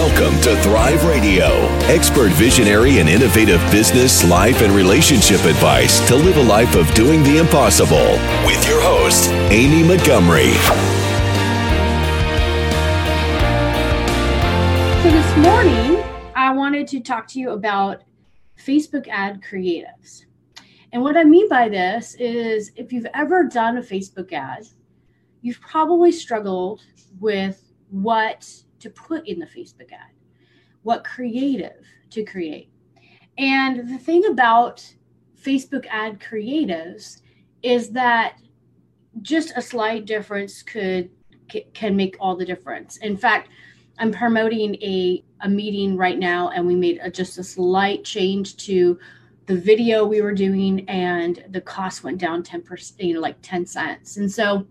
Welcome to Thrive Radio, expert visionary and innovative business, life, and relationship advice to live a life of doing the impossible. With your host, Amy Montgomery. So, this morning, I wanted to talk to you about Facebook ad creatives. And what I mean by this is if you've ever done a Facebook ad, you've probably struggled with what to put in the Facebook ad, what creative to create. And the thing about Facebook ad creatives is that just a slight difference could can make all the difference. In fact, I'm promoting a, a meeting right now, and we made a, just a slight change to the video we were doing, and the cost went down 10%, you know, like 10 cents. And so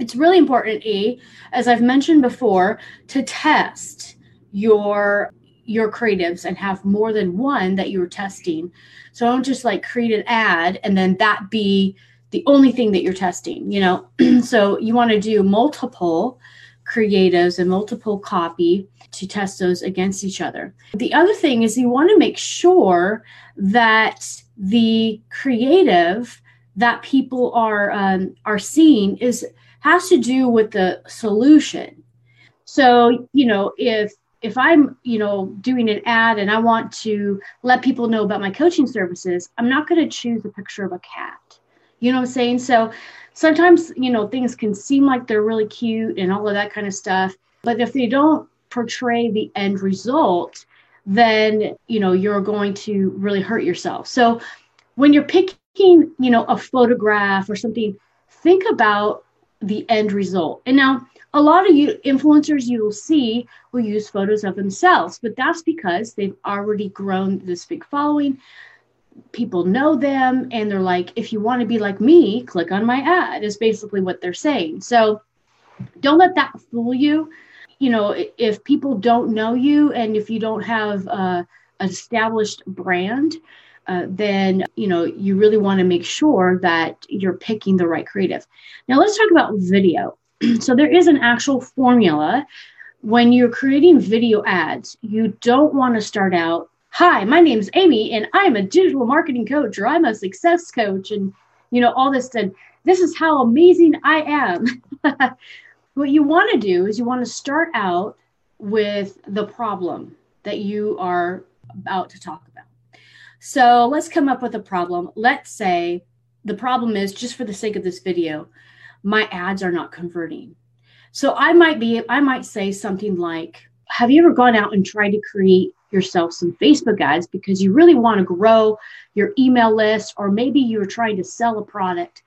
it's really important, E, as I've mentioned before, to test your your creatives and have more than one that you're testing. So don't just like create an ad and then that be the only thing that you're testing, you know. so you want to do multiple creatives and multiple copy to test those against each other. The other thing is you want to make sure that the creative that people are um, are seeing is has to do with the solution. So, you know, if if I'm, you know, doing an ad and I want to let people know about my coaching services, I'm not going to choose a picture of a cat. You know what I'm saying? So sometimes, you know, things can seem like they're really cute and all of that kind of stuff, but if they don't portray the end result, then, you know, you're going to really hurt yourself. So when you're picking, you know, a photograph or something, think about the end result. And now, a lot of you influencers you will see will use photos of themselves, but that's because they've already grown this big following. People know them, and they're like, if you want to be like me, click on my ad, is basically what they're saying. So don't let that fool you. You know, if people don't know you and if you don't have a, an established brand, uh, then you know you really want to make sure that you're picking the right creative. Now let's talk about video. so there is an actual formula when you're creating video ads. You don't want to start out, "Hi, my name's Amy, and I'm a digital marketing coach, or I'm a success coach," and you know all this. And this is how amazing I am. what you want to do is you want to start out with the problem that you are about to talk. So let's come up with a problem. Let's say the problem is just for the sake of this video, my ads are not converting. So I might be, I might say something like, have you ever gone out and tried to create yourself some Facebook ads because you really want to grow your email list, or maybe you're trying to sell a product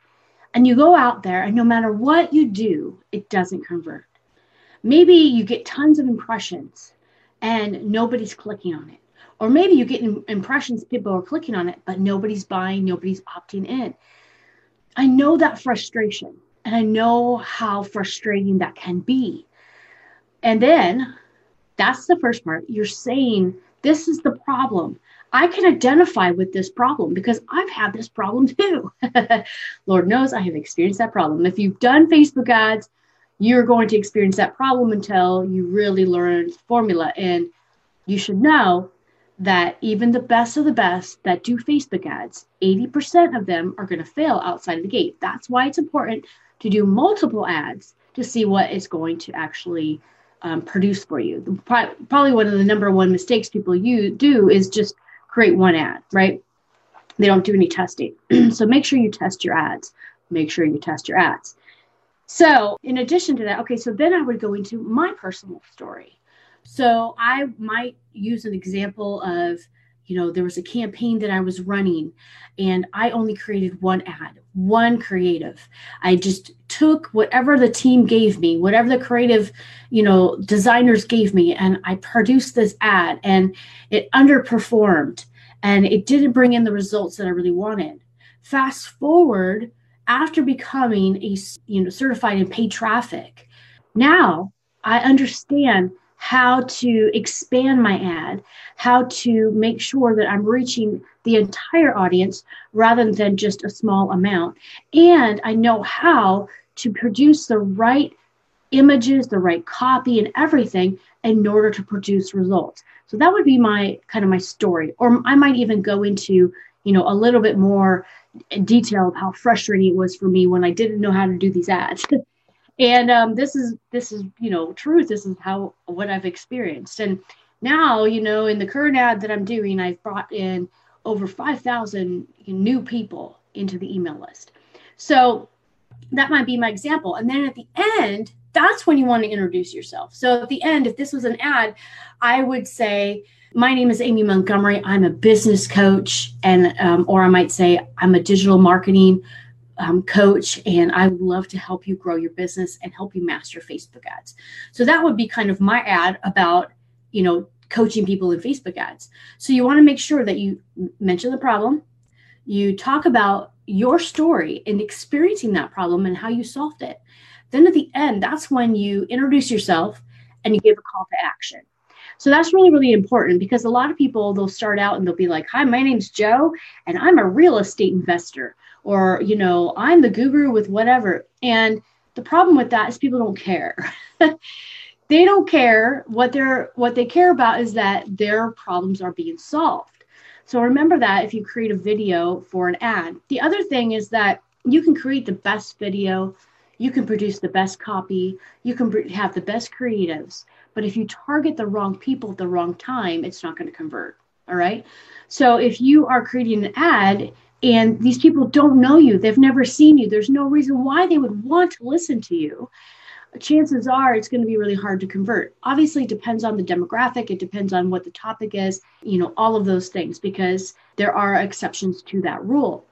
and you go out there and no matter what you do, it doesn't convert. Maybe you get tons of impressions and nobody's clicking on it. Or maybe you get impressions, people are clicking on it, but nobody's buying, nobody's opting in. I know that frustration and I know how frustrating that can be. And then that's the first part. You're saying, This is the problem. I can identify with this problem because I've had this problem too. Lord knows I have experienced that problem. If you've done Facebook ads, you're going to experience that problem until you really learn formula. And you should know that even the best of the best that do Facebook ads, 80% of them are going to fail outside of the gate. That's why it's important to do multiple ads to see what is going to actually um, produce for you. Probably one of the number one mistakes people you do is just create one ad, right? They don't do any testing. so make sure you test your ads. Make sure you test your ads. So, in addition to that, okay, so then I would go into my personal story. So I might use an example of, you know, there was a campaign that I was running and I only created one ad, one creative. I just took whatever the team gave me, whatever the creative, you know, designers gave me, and I produced this ad and it underperformed and it didn't bring in the results that I really wanted. Fast forward after becoming a you know certified in paid traffic, now I understand how to expand my ad, how to make sure that I'm reaching the entire audience rather than just a small amount. And I know how to produce the right images, the right copy, and everything in order to produce results. So that would be my kind of my story. Or I might even go into, you know, a little bit more detail of how frustrating it was for me when I didn't know how to do these ads. and um, this is this is you know truth. This is how what I've experienced. And now you know in the current ad that I'm doing, I've brought in over 5,000 new people into the email list. So that might be my example. And then at the end, that's when you want to introduce yourself. So at the end, if this was an ad, I would say, my name is Amy Montgomery. I'm a business coach, and um, or I might say I'm a digital marketing um, coach, and I would love to help you grow your business and help you master Facebook ads. So that would be kind of my ad about you know coaching people in Facebook ads. So you want to make sure that you mention the problem, you talk about your story and experiencing that problem and how you solved it. Then at the end, that's when you introduce yourself and you give a call to action. So that's really, really important because a lot of people they'll start out and they'll be like, Hi, my name's Joe, and I'm a real estate investor, or you know, I'm the guru with whatever. And the problem with that is people don't care. they don't care what they're what they care about is that their problems are being solved. So remember that if you create a video for an ad. The other thing is that you can create the best video, you can produce the best copy, you can have the best creatives, but if you target the wrong people at the wrong time, it's not going to convert. All right. So if you are creating an ad and these people don't know you, they've never seen you, there's no reason why they would want to listen to you chances are it's going to be really hard to convert. Obviously, it depends on the demographic, it depends on what the topic is, you know, all of those things, because there are exceptions to that rule.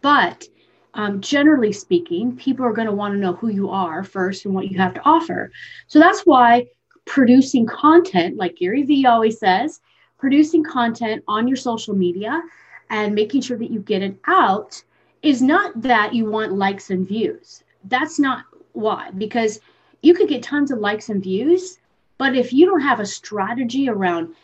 But um, generally speaking, people are going to want to know who you are first and what you have to offer. So that's why producing content, like Gary Vee always says, producing content on your social media and making sure that you get it out is not that you want likes and views. That's not why? Because you could get tons of likes and views, but if you don't have a strategy around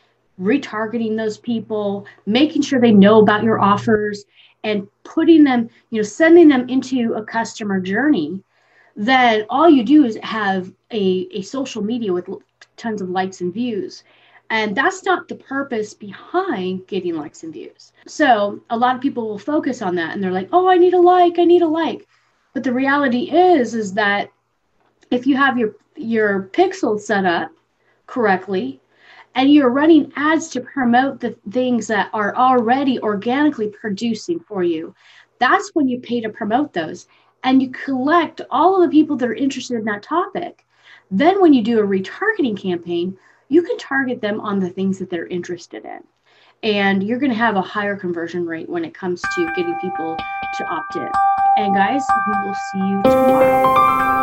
retargeting those people, making sure they know about your offers, and putting them, you know, sending them into a customer journey, then all you do is have a, a social media with tons of likes and views. And that's not the purpose behind getting likes and views. So a lot of people will focus on that and they're like, oh, I need a like, I need a like. But the reality is, is that if you have your your pixels set up correctly and you're running ads to promote the things that are already organically producing for you, that's when you pay to promote those. And you collect all of the people that are interested in that topic. Then, when you do a retargeting campaign, you can target them on the things that they're interested in. And you're going to have a higher conversion rate when it comes to getting people to opt in. And guys, we will see you tomorrow.